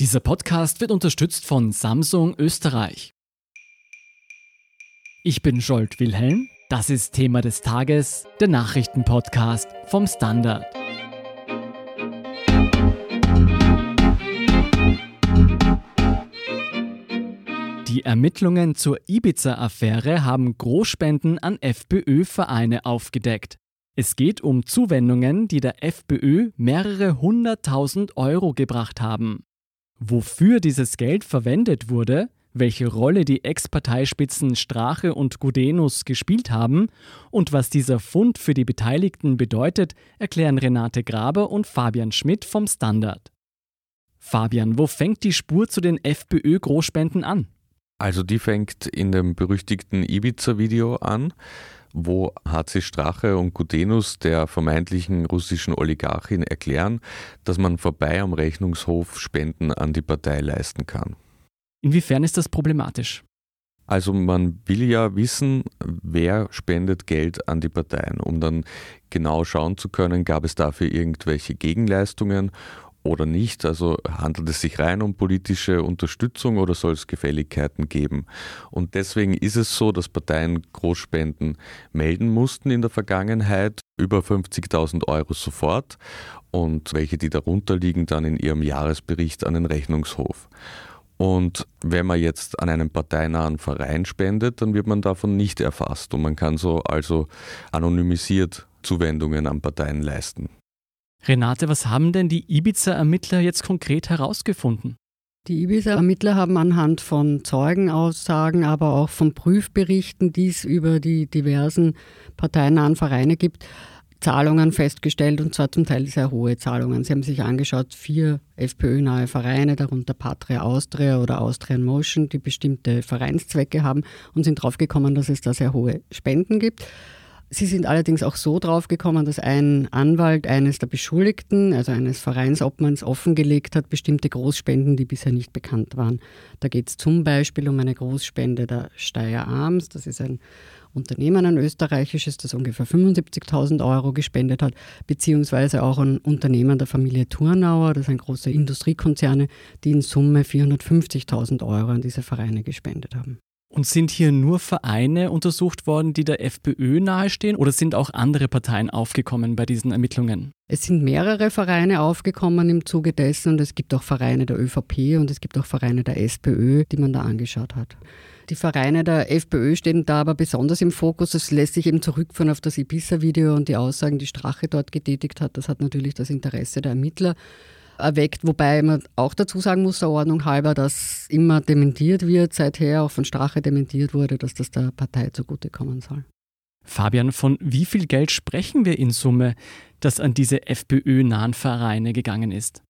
Dieser Podcast wird unterstützt von Samsung Österreich. Ich bin Scholt Wilhelm. Das ist Thema des Tages, der Nachrichtenpodcast vom Standard. Die Ermittlungen zur Ibiza-Affäre haben Großspenden an FPÖ-Vereine aufgedeckt. Es geht um Zuwendungen, die der FPÖ mehrere hunderttausend Euro gebracht haben. Wofür dieses Geld verwendet wurde, welche Rolle die Ex-Parteispitzen Strache und Gudenus gespielt haben und was dieser Fund für die Beteiligten bedeutet, erklären Renate Graber und Fabian Schmidt vom Standard. Fabian, wo fängt die Spur zu den FPÖ-Großspenden an? Also die fängt in dem berüchtigten Ibiza-Video an, wo HC Strache und Gudenus der vermeintlichen russischen Oligarchin erklären, dass man vorbei am Rechnungshof Spenden an die Partei leisten kann. Inwiefern ist das problematisch? Also man will ja wissen, wer spendet Geld an die Parteien, um dann genau schauen zu können, gab es dafür irgendwelche Gegenleistungen oder nicht? Also handelt es sich rein um politische Unterstützung oder soll es Gefälligkeiten geben? Und deswegen ist es so, dass Parteien Großspenden melden mussten in der Vergangenheit, über 50.000 Euro sofort und welche, die darunter liegen, dann in ihrem Jahresbericht an den Rechnungshof. Und wenn man jetzt an einen parteinahen Verein spendet, dann wird man davon nicht erfasst und man kann so also anonymisiert Zuwendungen an Parteien leisten. Renate, was haben denn die Ibiza-Ermittler jetzt konkret herausgefunden? Die Ibiza-Ermittler haben anhand von Zeugenaussagen, aber auch von Prüfberichten, die es über die diversen parteinahen Vereine gibt, Zahlungen festgestellt und zwar zum Teil sehr hohe Zahlungen. Sie haben sich angeschaut, vier FPÖ-nahe Vereine, darunter Patria Austria oder Austrian Motion, die bestimmte Vereinszwecke haben und sind draufgekommen, dass es da sehr hohe Spenden gibt. Sie sind allerdings auch so draufgekommen, dass ein Anwalt eines der Beschuldigten, also eines Vereinsobmanns, offengelegt hat, bestimmte Großspenden, die bisher nicht bekannt waren. Da geht es zum Beispiel um eine Großspende der Steyr Arms. Das ist ein Unternehmen, ein österreichisches, das ungefähr 75.000 Euro gespendet hat, beziehungsweise auch ein Unternehmen der Familie Thurnauer, das sind große Industriekonzerne, die in Summe 450.000 Euro an diese Vereine gespendet haben. Und sind hier nur Vereine untersucht worden, die der FPÖ nahestehen oder sind auch andere Parteien aufgekommen bei diesen Ermittlungen? Es sind mehrere Vereine aufgekommen im Zuge dessen und es gibt auch Vereine der ÖVP und es gibt auch Vereine der SPÖ, die man da angeschaut hat. Die Vereine der FPÖ stehen da aber besonders im Fokus. Es lässt sich eben zurückführen auf das Ibiza-Video und die Aussagen, die Strache dort getätigt hat. Das hat natürlich das Interesse der Ermittler erweckt, wobei man auch dazu sagen muss, der Ordnung halber, dass immer dementiert wird, seither auch von Strache dementiert wurde, dass das der Partei zugutekommen soll. Fabian, von wie viel Geld sprechen wir in Summe, das an diese FPÖ-nahen Vereine gegangen ist?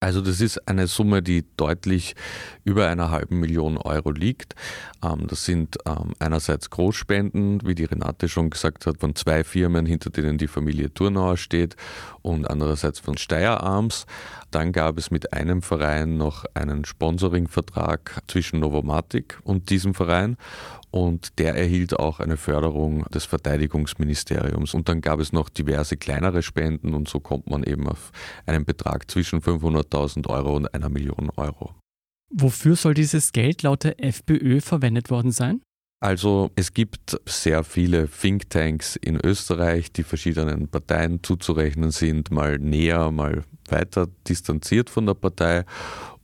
Also das ist eine Summe, die deutlich über einer halben Million Euro liegt. Ähm, das sind ähm, einerseits Großspenden, wie die Renate schon gesagt hat, von zwei Firmen, hinter denen die Familie Turnauer steht und andererseits von Steierarms. Dann gab es mit einem Verein noch einen Sponsoringvertrag zwischen Novomatic und diesem Verein und der erhielt auch eine Förderung des Verteidigungsministeriums. Und dann gab es noch diverse kleinere Spenden und so kommt man eben auf einen Betrag zwischen 500.000 Euro und einer Million Euro. Wofür soll dieses Geld laut der FPÖ verwendet worden sein? Also es gibt sehr viele Thinktanks in Österreich, die verschiedenen Parteien zuzurechnen sind, mal näher, mal weiter distanziert von der Partei.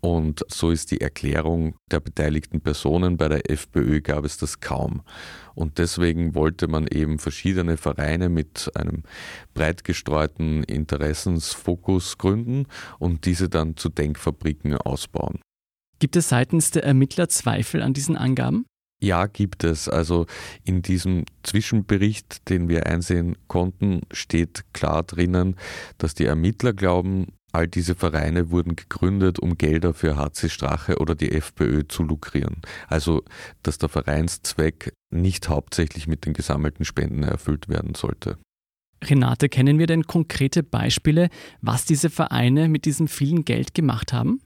Und so ist die Erklärung der beteiligten Personen. Bei der FPÖ gab es das kaum. Und deswegen wollte man eben verschiedene Vereine mit einem breit gestreuten Interessensfokus gründen und diese dann zu Denkfabriken ausbauen. Gibt es seitens der Ermittler Zweifel an diesen Angaben? Ja, gibt es. Also in diesem Zwischenbericht, den wir einsehen konnten, steht klar drinnen, dass die Ermittler glauben, all diese Vereine wurden gegründet, um Gelder für HC Strache oder die FPÖ zu lukrieren. Also, dass der Vereinszweck nicht hauptsächlich mit den gesammelten Spenden erfüllt werden sollte. Renate, kennen wir denn konkrete Beispiele, was diese Vereine mit diesem vielen Geld gemacht haben?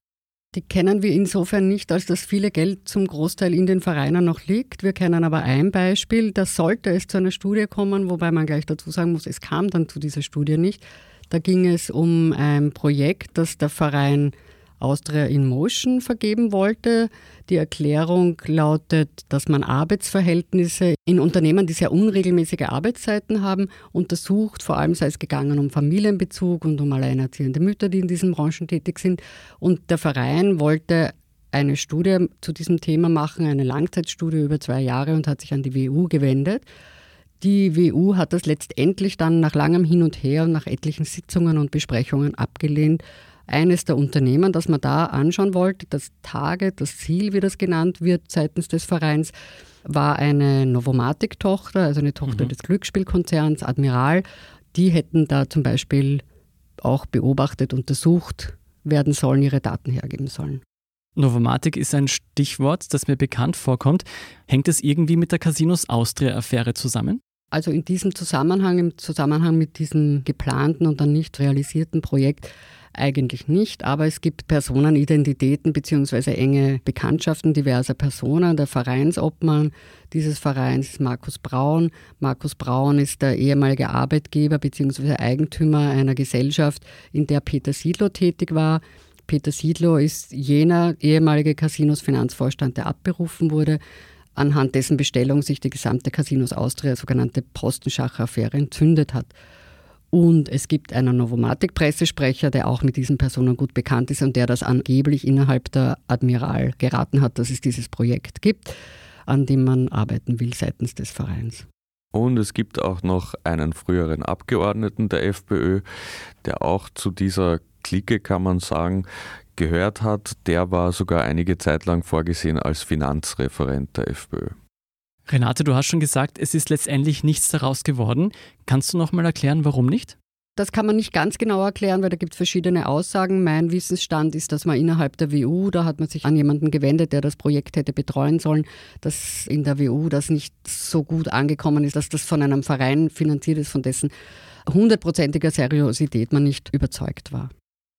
Die kennen wir insofern nicht, als dass viele Geld zum Großteil in den Vereinen noch liegt. Wir kennen aber ein Beispiel, da sollte es zu einer Studie kommen, wobei man gleich dazu sagen muss, es kam dann zu dieser Studie nicht. Da ging es um ein Projekt, das der Verein Austria in Motion vergeben wollte. Die Erklärung lautet, dass man Arbeitsverhältnisse in Unternehmen, die sehr unregelmäßige Arbeitszeiten haben, untersucht. Vor allem sei es gegangen um Familienbezug und um alleinerziehende Mütter, die in diesen Branchen tätig sind. Und der Verein wollte eine Studie zu diesem Thema machen, eine Langzeitstudie über zwei Jahre und hat sich an die WU gewendet. Die WU hat das letztendlich dann nach langem Hin und Her und nach etlichen Sitzungen und Besprechungen abgelehnt. Eines der Unternehmen, das man da anschauen wollte, das Target, das Ziel, wie das genannt wird, seitens des Vereins, war eine Novomatic-Tochter, also eine Tochter mhm. des Glücksspielkonzerns Admiral. Die hätten da zum Beispiel auch beobachtet, untersucht werden sollen, ihre Daten hergeben sollen. Novomatic ist ein Stichwort, das mir bekannt vorkommt. Hängt es irgendwie mit der Casinos Austria-Affäre zusammen? Also in diesem Zusammenhang, im Zusammenhang mit diesem geplanten und dann nicht realisierten Projekt eigentlich nicht, aber es gibt Personenidentitäten bzw. enge Bekanntschaften diverser Personen. Der Vereinsobmann dieses Vereins ist Markus Braun. Markus Braun ist der ehemalige Arbeitgeber bzw. Eigentümer einer Gesellschaft, in der Peter Siedlow tätig war. Peter Siedlow ist jener ehemalige Casinos-Finanzvorstand, der abberufen wurde anhand dessen Bestellung sich die gesamte Casinos Austria, sogenannte Postenschacher-Affäre, entzündet hat. Und es gibt einen Novomatic-Pressesprecher, der auch mit diesen Personen gut bekannt ist und der das angeblich innerhalb der Admiral geraten hat, dass es dieses Projekt gibt, an dem man arbeiten will seitens des Vereins. Und es gibt auch noch einen früheren Abgeordneten der FPÖ, der auch zu dieser Clique, kann man sagen, gehört hat, der war sogar einige Zeit lang vorgesehen als Finanzreferent der FPÖ. Renate, du hast schon gesagt, es ist letztendlich nichts daraus geworden. Kannst du noch mal erklären, warum nicht? Das kann man nicht ganz genau erklären, weil da gibt es verschiedene Aussagen. Mein Wissensstand ist, dass man innerhalb der WU, da hat man sich an jemanden gewendet, der das Projekt hätte betreuen sollen, dass in der WU das nicht so gut angekommen ist, dass das von einem Verein finanziert ist, von dessen hundertprozentiger Seriosität man nicht überzeugt war.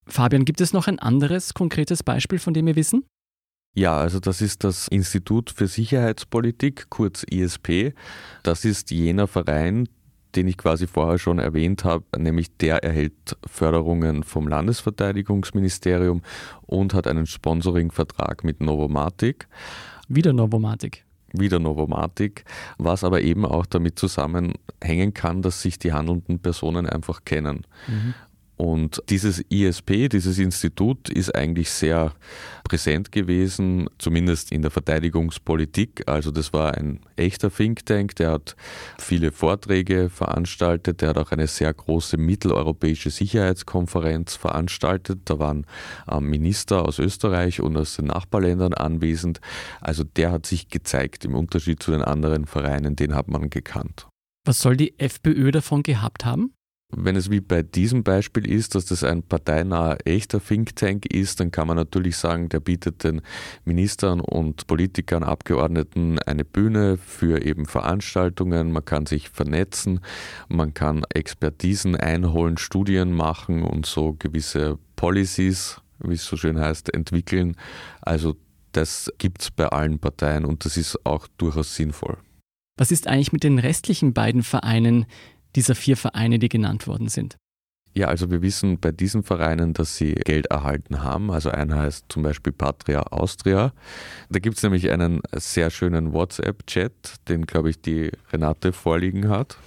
Fabian, gibt es noch ein anderes konkretes Beispiel, von dem wir wissen? Ja, also das ist das Institut für Sicherheitspolitik, kurz ISP. Das ist jener Verein, den ich quasi vorher schon erwähnt habe, nämlich der erhält Förderungen vom Landesverteidigungsministerium und hat einen Sponsoringvertrag mit Novomatic. Wieder Novomatic. Wieder Novomatic, was aber eben auch damit zusammenhängen kann, dass sich die handelnden Personen einfach kennen. Mhm. Und dieses ISP, dieses Institut, ist eigentlich sehr präsent gewesen, zumindest in der Verteidigungspolitik. Also das war ein echter Think Tank, der hat viele Vorträge veranstaltet, der hat auch eine sehr große mitteleuropäische Sicherheitskonferenz veranstaltet. Da waren ähm, Minister aus Österreich und aus den Nachbarländern anwesend. Also der hat sich gezeigt im Unterschied zu den anderen Vereinen, den hat man gekannt. Was soll die FPÖ davon gehabt haben? Wenn es wie bei diesem Beispiel ist, dass das ein parteinaher echter Think Tank ist, dann kann man natürlich sagen, der bietet den Ministern und Politikern, Abgeordneten eine Bühne für eben Veranstaltungen. Man kann sich vernetzen, man kann Expertisen einholen, Studien machen und so gewisse Policies, wie es so schön heißt, entwickeln. Also das gibt es bei allen Parteien und das ist auch durchaus sinnvoll. Was ist eigentlich mit den restlichen beiden Vereinen, dieser vier Vereine, die genannt worden sind? Ja, also wir wissen bei diesen Vereinen, dass sie Geld erhalten haben. Also einer heißt zum Beispiel Patria Austria. Da gibt es nämlich einen sehr schönen WhatsApp-Chat, den, glaube ich, die Renate vorliegen hat.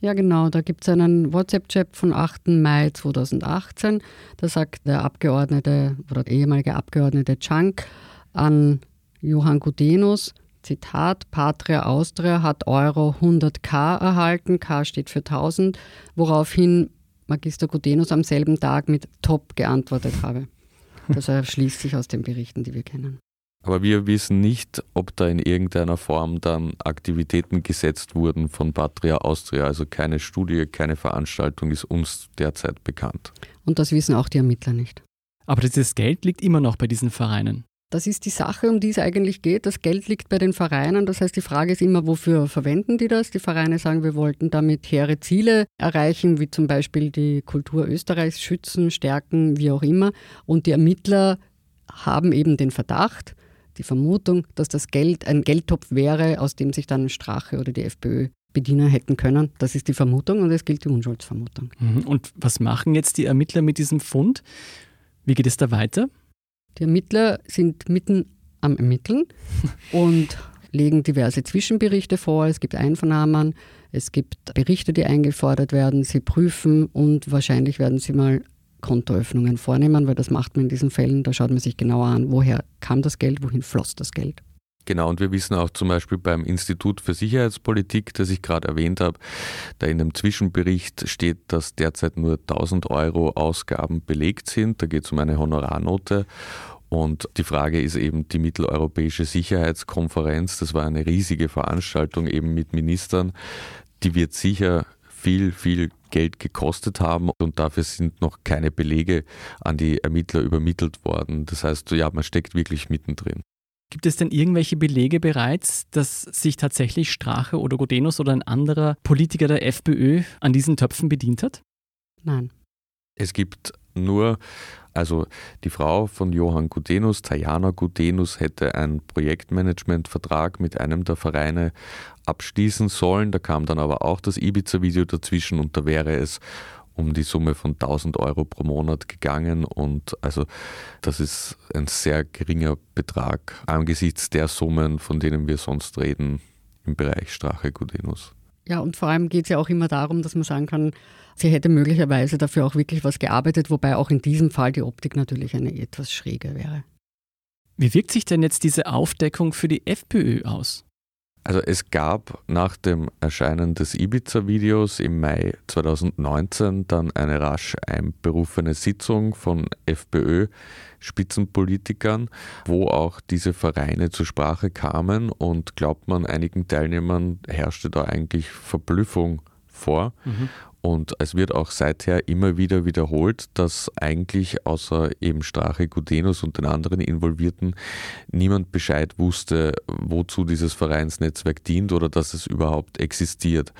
Ja, genau. Da gibt es einen WhatsApp-Chat von 8. Mai 2018. Da sagt der Abgeordnete oder der ehemalige Abgeordnete Chunk an Johann Gudenus, Zitat, Patria Austria hat Euro 100k erhalten, K steht für 1000, woraufhin Magister Gudenus am selben Tag mit Top geantwortet habe. Das erschließt sich aus den Berichten, die wir kennen. Aber wir wissen nicht, ob da in irgendeiner Form dann Aktivitäten gesetzt wurden von Patria Austria. Also keine Studie, keine Veranstaltung ist uns derzeit bekannt. Und das wissen auch die Ermittler nicht. Aber dieses Geld liegt immer noch bei diesen Vereinen. Das ist die Sache, um die es eigentlich geht. Das Geld liegt bei den Vereinen. Das heißt, die Frage ist immer, wofür verwenden die das? Die Vereine sagen, wir wollten damit hehre Ziele erreichen, wie zum Beispiel die Kultur Österreichs schützen, stärken, wie auch immer. Und die Ermittler haben eben den Verdacht, die Vermutung, dass das Geld ein Geldtopf wäre, aus dem sich dann Strache oder die FPÖ bedienen hätten können. Das ist die Vermutung und es gilt die Unschuldsvermutung. Mhm. Und was machen jetzt die Ermittler mit diesem Fund? Wie geht es da weiter? Die Ermittler sind mitten am Ermitteln und legen diverse Zwischenberichte vor. Es gibt Einvernahmen, es gibt Berichte, die eingefordert werden. Sie prüfen und wahrscheinlich werden sie mal Kontoöffnungen vornehmen, weil das macht man in diesen Fällen. Da schaut man sich genauer an, woher kam das Geld, wohin floss das Geld. Genau, und wir wissen auch zum Beispiel beim Institut für Sicherheitspolitik, das ich gerade erwähnt habe, da in dem Zwischenbericht steht, dass derzeit nur 1000 Euro Ausgaben belegt sind. Da geht es um eine Honorarnote. Und die Frage ist eben die Mitteleuropäische Sicherheitskonferenz. Das war eine riesige Veranstaltung eben mit Ministern. Die wird sicher viel, viel Geld gekostet haben und dafür sind noch keine Belege an die Ermittler übermittelt worden. Das heißt, ja, man steckt wirklich mittendrin. Gibt es denn irgendwelche Belege bereits, dass sich tatsächlich Strache oder Godenus oder ein anderer Politiker der FPÖ an diesen Töpfen bedient hat? Nein. Es gibt nur, also die Frau von Johann Gudenus, Tajana Gudenus, hätte einen Projektmanagementvertrag mit einem der Vereine abschließen sollen. Da kam dann aber auch das Ibiza-Video dazwischen und da wäre es um die Summe von 1000 Euro pro Monat gegangen und also das ist ein sehr geringer Betrag angesichts der Summen, von denen wir sonst reden im Bereich Strache Gudenus. Ja, und vor allem geht es ja auch immer darum, dass man sagen kann, sie hätte möglicherweise dafür auch wirklich was gearbeitet, wobei auch in diesem Fall die Optik natürlich eine etwas schräge wäre. Wie wirkt sich denn jetzt diese Aufdeckung für die FPÖ aus? Also es gab nach dem Erscheinen des Ibiza-Videos im Mai 2019 dann eine rasch einberufene Sitzung von FPÖ-Spitzenpolitikern, wo auch diese Vereine zur Sprache kamen. Und glaubt man, einigen Teilnehmern herrschte da eigentlich Verblüffung vor. Mhm. Und es wird auch seither immer wieder wiederholt, dass eigentlich außer eben Strache Gudenus und den anderen Involvierten niemand Bescheid wusste, wozu dieses Vereinsnetzwerk dient oder dass es überhaupt existiert.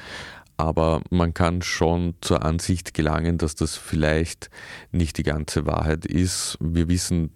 Aber man kann schon zur Ansicht gelangen, dass das vielleicht nicht die ganze Wahrheit ist. Wir wissen,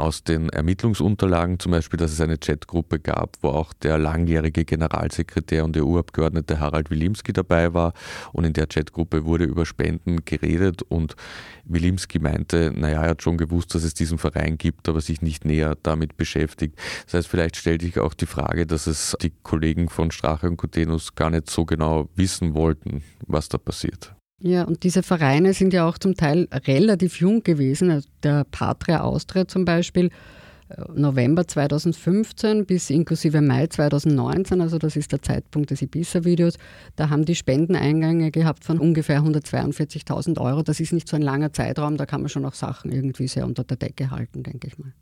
aus den Ermittlungsunterlagen zum Beispiel, dass es eine Chatgruppe gab, wo auch der langjährige Generalsekretär und EU-Abgeordnete Harald Wilimski dabei war. Und in der Chatgruppe wurde über Spenden geredet und Wilimski meinte, naja, er hat schon gewusst, dass es diesen Verein gibt, aber sich nicht näher damit beschäftigt. Das heißt, vielleicht stellt sich auch die Frage, dass es die Kollegen von Strache und Kutenus gar nicht so genau wissen wollten, was da passiert. Ja, und diese Vereine sind ja auch zum Teil relativ jung gewesen. Also der Patria Austria zum Beispiel, äh, November 2015 bis inklusive Mai 2019, also das ist der Zeitpunkt des Ibiza-Videos, da haben die Spendeneingänge gehabt von ungefähr 142.000 Euro. Das ist nicht so ein langer Zeitraum, da kann man schon auch Sachen irgendwie sehr unter der Decke halten, denke ich mal.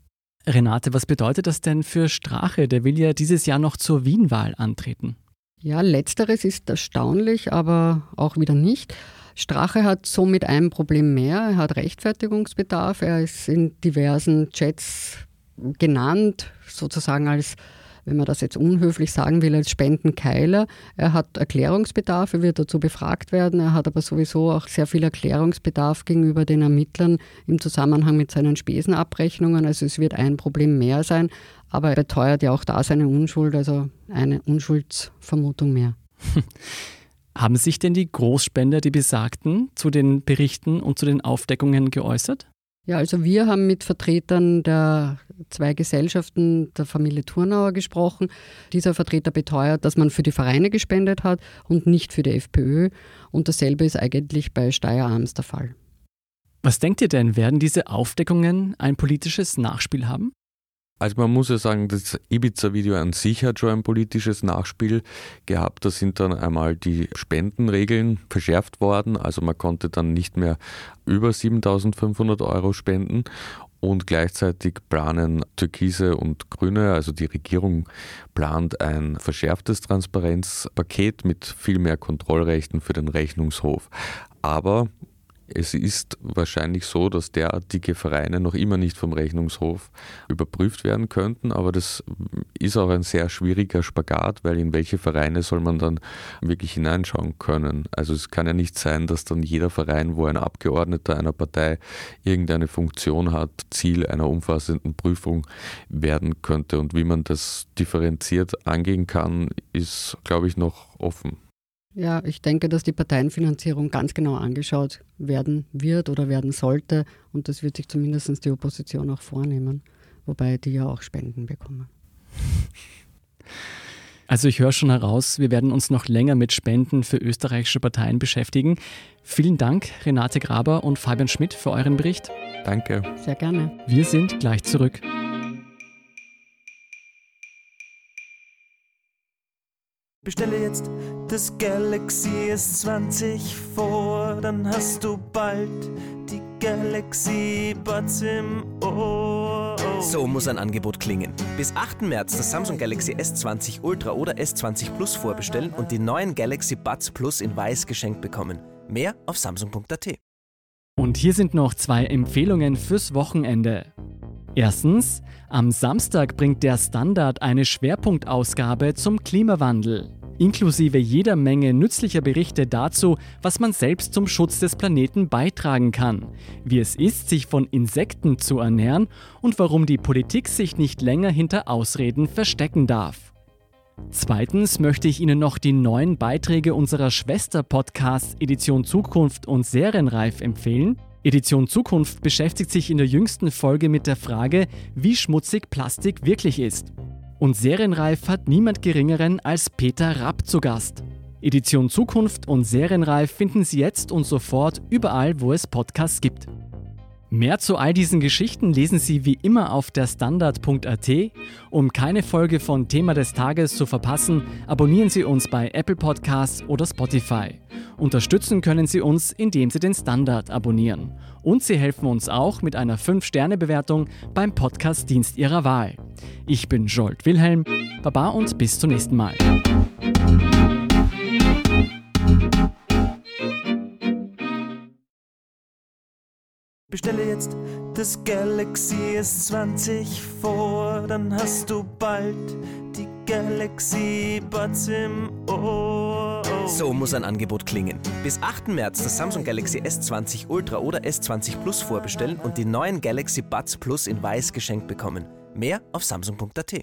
Renate, was bedeutet das denn für Strache? Der will ja dieses Jahr noch zur Wien-Wahl antreten. Ja, letzteres ist erstaunlich, aber auch wieder nicht. Strache hat somit ein Problem mehr. Er hat Rechtfertigungsbedarf. Er ist in diversen Chats genannt, sozusagen als, wenn man das jetzt unhöflich sagen will, als Spendenkeiler. Er hat Erklärungsbedarf, er wird dazu befragt werden. Er hat aber sowieso auch sehr viel Erklärungsbedarf gegenüber den Ermittlern im Zusammenhang mit seinen Spesenabrechnungen. Also es wird ein Problem mehr sein. Aber er beteuert ja auch da seine Unschuld, also eine Unschuldsvermutung mehr. Haben sich denn die Großspender, die besagten, zu den Berichten und zu den Aufdeckungen geäußert? Ja, also wir haben mit Vertretern der zwei Gesellschaften der Familie Thurnauer gesprochen. Dieser Vertreter beteuert, dass man für die Vereine gespendet hat und nicht für die FPÖ. Und dasselbe ist eigentlich bei Steyr Arms der Fall. Was denkt ihr denn, werden diese Aufdeckungen ein politisches Nachspiel haben? Also man muss ja sagen, das Ibiza-Video an sich hat schon ein politisches Nachspiel gehabt. Da sind dann einmal die Spendenregeln verschärft worden. Also man konnte dann nicht mehr über 7500 Euro spenden. Und gleichzeitig planen Türkise und Grüne, also die Regierung plant ein verschärftes Transparenzpaket mit viel mehr Kontrollrechten für den Rechnungshof. Aber es ist wahrscheinlich so, dass derartige Vereine noch immer nicht vom Rechnungshof überprüft werden könnten, aber das ist auch ein sehr schwieriger Spagat, weil in welche Vereine soll man dann wirklich hineinschauen können? Also es kann ja nicht sein, dass dann jeder Verein, wo ein Abgeordneter einer Partei irgendeine Funktion hat, Ziel einer umfassenden Prüfung werden könnte. Und wie man das differenziert angehen kann, ist, glaube ich, noch offen. Ja, ich denke, dass die Parteienfinanzierung ganz genau angeschaut werden wird oder werden sollte. Und das wird sich zumindest die Opposition auch vornehmen, wobei die ja auch Spenden bekommen. Also ich höre schon heraus, wir werden uns noch länger mit Spenden für österreichische Parteien beschäftigen. Vielen Dank, Renate Graber und Fabian Schmidt, für euren Bericht. Danke. Sehr gerne. Wir sind gleich zurück. Bestelle jetzt das Galaxy S20 vor, dann hast du bald die Galaxy Buds im Ohr. So muss ein Angebot klingen. Bis 8. März das Samsung Galaxy S20 Ultra oder S20 Plus vorbestellen und die neuen Galaxy Buds Plus in weiß geschenkt bekommen. Mehr auf samsung.at. Und hier sind noch zwei Empfehlungen fürs Wochenende. Erstens, am Samstag bringt der Standard eine Schwerpunktausgabe zum Klimawandel, inklusive jeder Menge nützlicher Berichte dazu, was man selbst zum Schutz des Planeten beitragen kann, wie es ist, sich von Insekten zu ernähren und warum die Politik sich nicht länger hinter Ausreden verstecken darf. Zweitens möchte ich Ihnen noch die neuen Beiträge unserer Schwester-Podcasts Edition Zukunft und Serienreif empfehlen. Edition Zukunft beschäftigt sich in der jüngsten Folge mit der Frage, wie schmutzig Plastik wirklich ist. Und Serienreif hat niemand Geringeren als Peter Rapp zu Gast. Edition Zukunft und Serienreif finden Sie jetzt und sofort überall, wo es Podcasts gibt. Mehr zu all diesen Geschichten lesen Sie wie immer auf der Standard.at. Um keine Folge von Thema des Tages zu verpassen, abonnieren Sie uns bei Apple Podcasts oder Spotify. Unterstützen können Sie uns, indem Sie den Standard abonnieren. Und Sie helfen uns auch mit einer 5-Sterne-Bewertung beim Podcast-Dienst Ihrer Wahl. Ich bin Jolt Wilhelm, Baba und bis zum nächsten Mal. Bestelle jetzt das Galaxy S20 vor, dann hast du bald die Galaxy Buds im Ohr. So muss ein Angebot klingen. Bis 8. März das Samsung Galaxy S20 Ultra oder S20 Plus vorbestellen und die neuen Galaxy Buds Plus in weiß geschenkt bekommen. Mehr auf samsung.at.